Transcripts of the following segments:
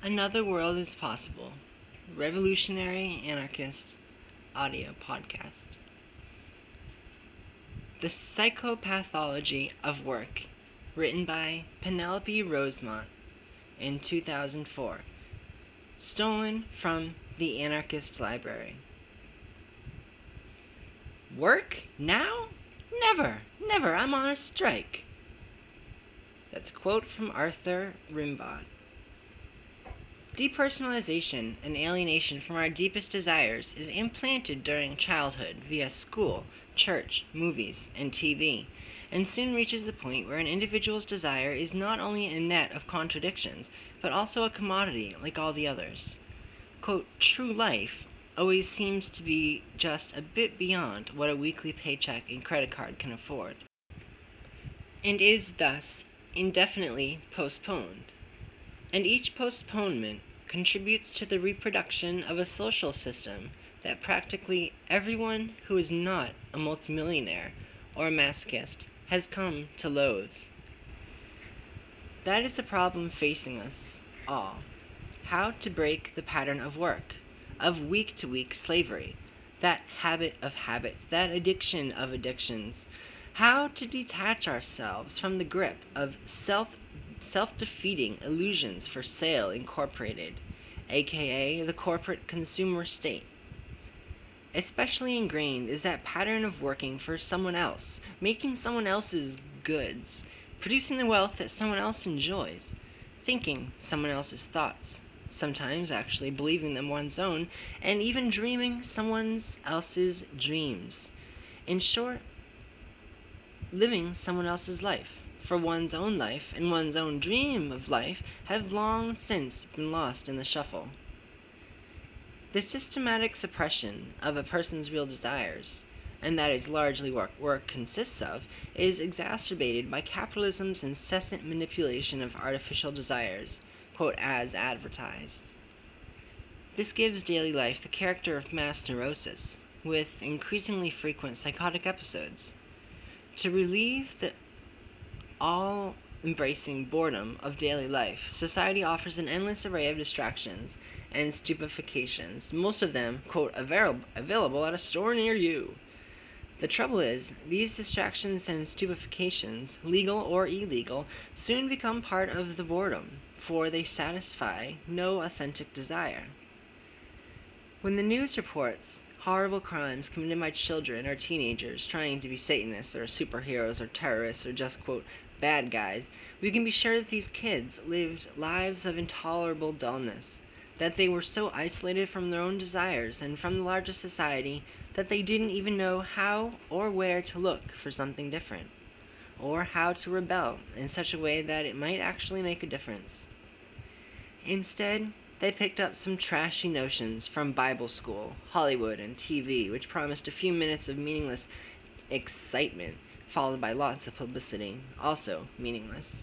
Another World is Possible Revolutionary Anarchist Audio Podcast. The Psychopathology of Work, written by Penelope Rosemont in 2004. Stolen from the Anarchist Library. Work? Now? Never, never. I'm on a strike. That's a quote from Arthur Rimbaud. Depersonalization and alienation from our deepest desires is implanted during childhood via school, church, movies, and TV, and soon reaches the point where an individual's desire is not only a net of contradictions, but also a commodity like all the others. Quote, true life always seems to be just a bit beyond what a weekly paycheck and credit card can afford, and is thus indefinitely postponed. And each postponement contributes to the reproduction of a social system that practically everyone who is not a multimillionaire or a masochist has come to loathe. That is the problem facing us all. How to break the pattern of work, of week to week slavery, that habit of habits, that addiction of addictions. How to detach ourselves from the grip of self self defeating illusions for sale incorporated, aka the corporate consumer state. Especially ingrained is that pattern of working for someone else, making someone else's goods, producing the wealth that someone else enjoys, thinking someone else's thoughts, sometimes actually believing them one's own, and even dreaming someone else's dreams. In short, living someone else's life for one's own life and one's own dream of life have long since been lost in the shuffle. The systematic suppression of a person's real desires, and that is largely what work consists of, is exacerbated by capitalism's incessant manipulation of artificial desires, quote, as advertised. This gives daily life the character of mass neurosis, with increasingly frequent psychotic episodes. To relieve the all embracing boredom of daily life, society offers an endless array of distractions and stupefacients, most of them, quote, avail- available at a store near you. The trouble is, these distractions and stupefacients, legal or illegal, soon become part of the boredom, for they satisfy no authentic desire. When the news reports horrible crimes committed by children or teenagers trying to be Satanists or superheroes or terrorists or just, quote, bad guys, we can be sure that these kids lived lives of intolerable dullness, that they were so isolated from their own desires and from the larger society that they didn't even know how or where to look for something different, or how to rebel in such a way that it might actually make a difference. Instead, they picked up some trashy notions from Bible school, Hollywood, and TV, which promised a few minutes of meaningless excitement followed by lots of publicity, also meaningless.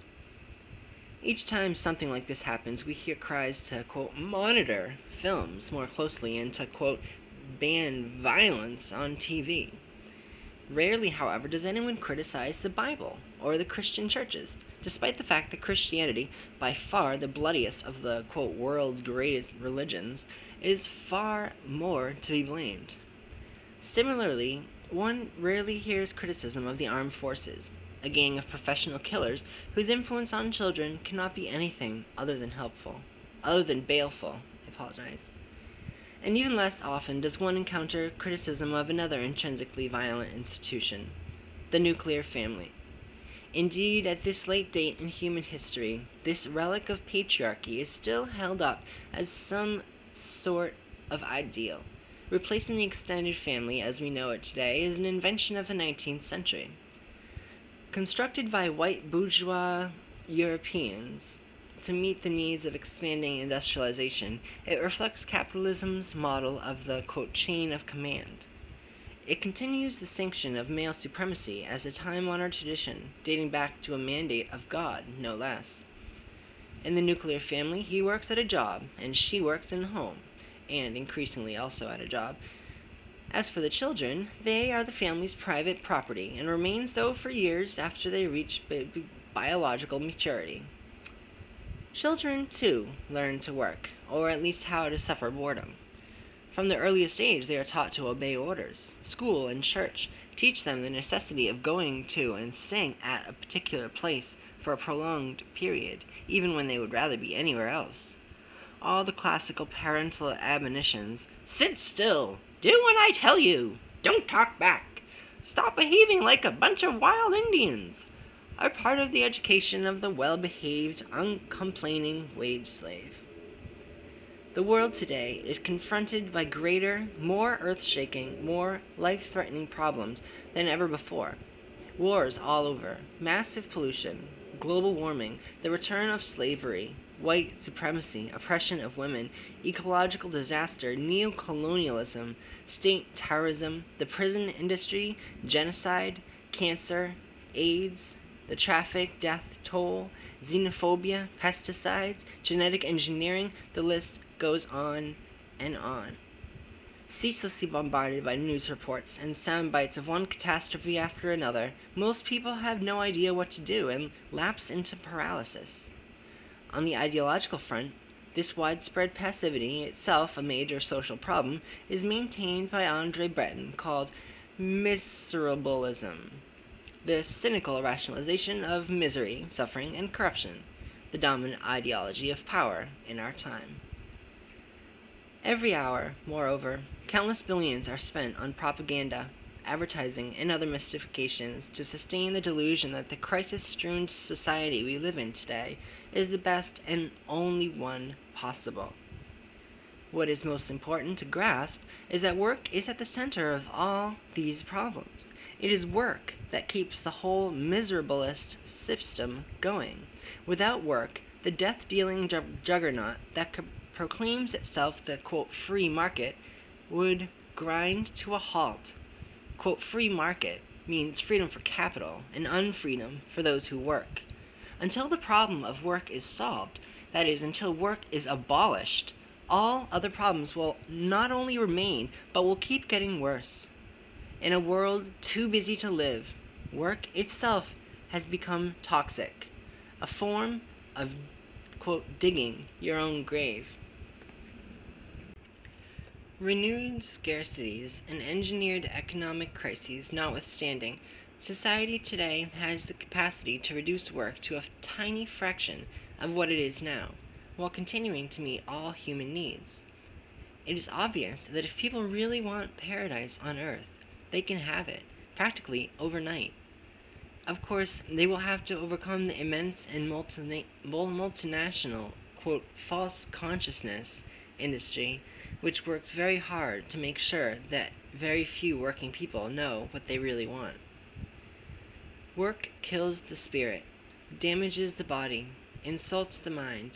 Each time something like this happens, we hear cries to, quote, monitor films more closely and to, quote, ban violence on TV. Rarely, however, does anyone criticize the Bible or the Christian churches, despite the fact that Christianity, by far the bloodiest of the, quote, world's greatest religions, is far more to be blamed. Similarly, one rarely hears criticism of the armed forces, a gang of professional killers whose influence on children cannot be anything other than helpful, other than baleful. I apologize. And even less often does one encounter criticism of another intrinsically violent institution, the nuclear family. Indeed, at this late date in human history, this relic of patriarchy is still held up as some sort of ideal. Replacing the extended family as we know it today is an invention of the 19th century. Constructed by white bourgeois Europeans to meet the needs of expanding industrialization, it reflects capitalism's model of the quote, chain of command. It continues the sanction of male supremacy as a time honored tradition dating back to a mandate of God, no less. In the nuclear family, he works at a job and she works in the home and increasingly also at a job. As for the children, they are the family's private property and remain so for years after they reach bi- bi- biological maturity. Children, too, learn to work, or at least how to suffer boredom. From the earliest age, they are taught to obey orders. School and church teach them the necessity of going to and staying at a particular place for a prolonged period, even when they would rather be anywhere else. All the classical parental admonitions. Sit still, do what I tell you, don't talk back, stop behaving like a bunch of wild Indians. Are part of the education of the well behaved, uncomplaining wage slave. The world today is confronted by greater, more earth shaking, more life threatening problems than ever before. Wars all over, massive pollution, global warming, the return of slavery, white supremacy, oppression of women, ecological disaster, neocolonialism, state terrorism, the prison industry, genocide, cancer, AIDS, the traffic, death toll, xenophobia, pesticides, genetic engineering, the list goes on and on. Ceaselessly bombarded by news reports and sound bites of one catastrophe after another, most people have no idea what to do and lapse into paralysis. On the ideological front, this widespread passivity, itself a major social problem, is maintained by Andre Breton called miserabilism, the cynical rationalization of misery, suffering, and corruption, the dominant ideology of power in our time. Every hour, moreover, countless billions are spent on propaganda, advertising, and other mystifications to sustain the delusion that the crisis strewn society we live in today is the best and only one possible. What is most important to grasp is that work is at the center of all these problems. It is work that keeps the whole miserabilist system going. Without work, the death dealing juggernaut that co- proclaims itself the quote, free market would grind to a halt. Quote, free market means freedom for capital and unfreedom for those who work. Until the problem of work is solved, that is, until work is abolished, all other problems will not only remain, but will keep getting worse. In a world too busy to live, work itself has become toxic, a form of, quote, digging your own grave. Renewed scarcities and engineered economic crises notwithstanding, society today has the capacity to reduce work to a tiny fraction of what it is now, while continuing to meet all human needs. It is obvious that if people really want paradise on earth, they can have it, practically overnight. Of course, they will have to overcome the immense and multina- multinational, quote, false consciousness industry, which works very hard to make sure that very few working people know what they really want. Work kills the spirit, damages the body, insults the mind,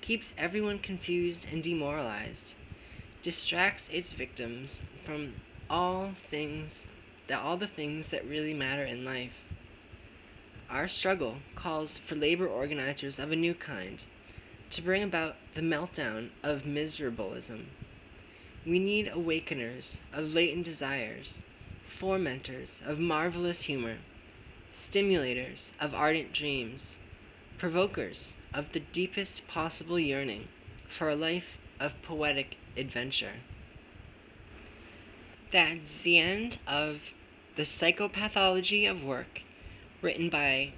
keeps everyone confused and demoralized, distracts its victims from all things that all the things that really matter in life. Our struggle calls for labor organizers of a new kind to bring about the meltdown of miserabilism. We need awakeners of latent desires, fomenters of marvelous humor, stimulators of ardent dreams, provokers of the deepest possible yearning for a life of poetic adventure. That's the end of The Psychopathology of Work, written by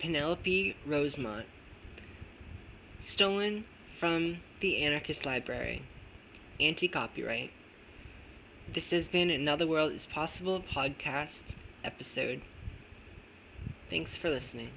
Penelope Rosemont, stolen from the Anarchist Library, anti copyright. This has been Another World is Possible podcast episode. Thanks for listening.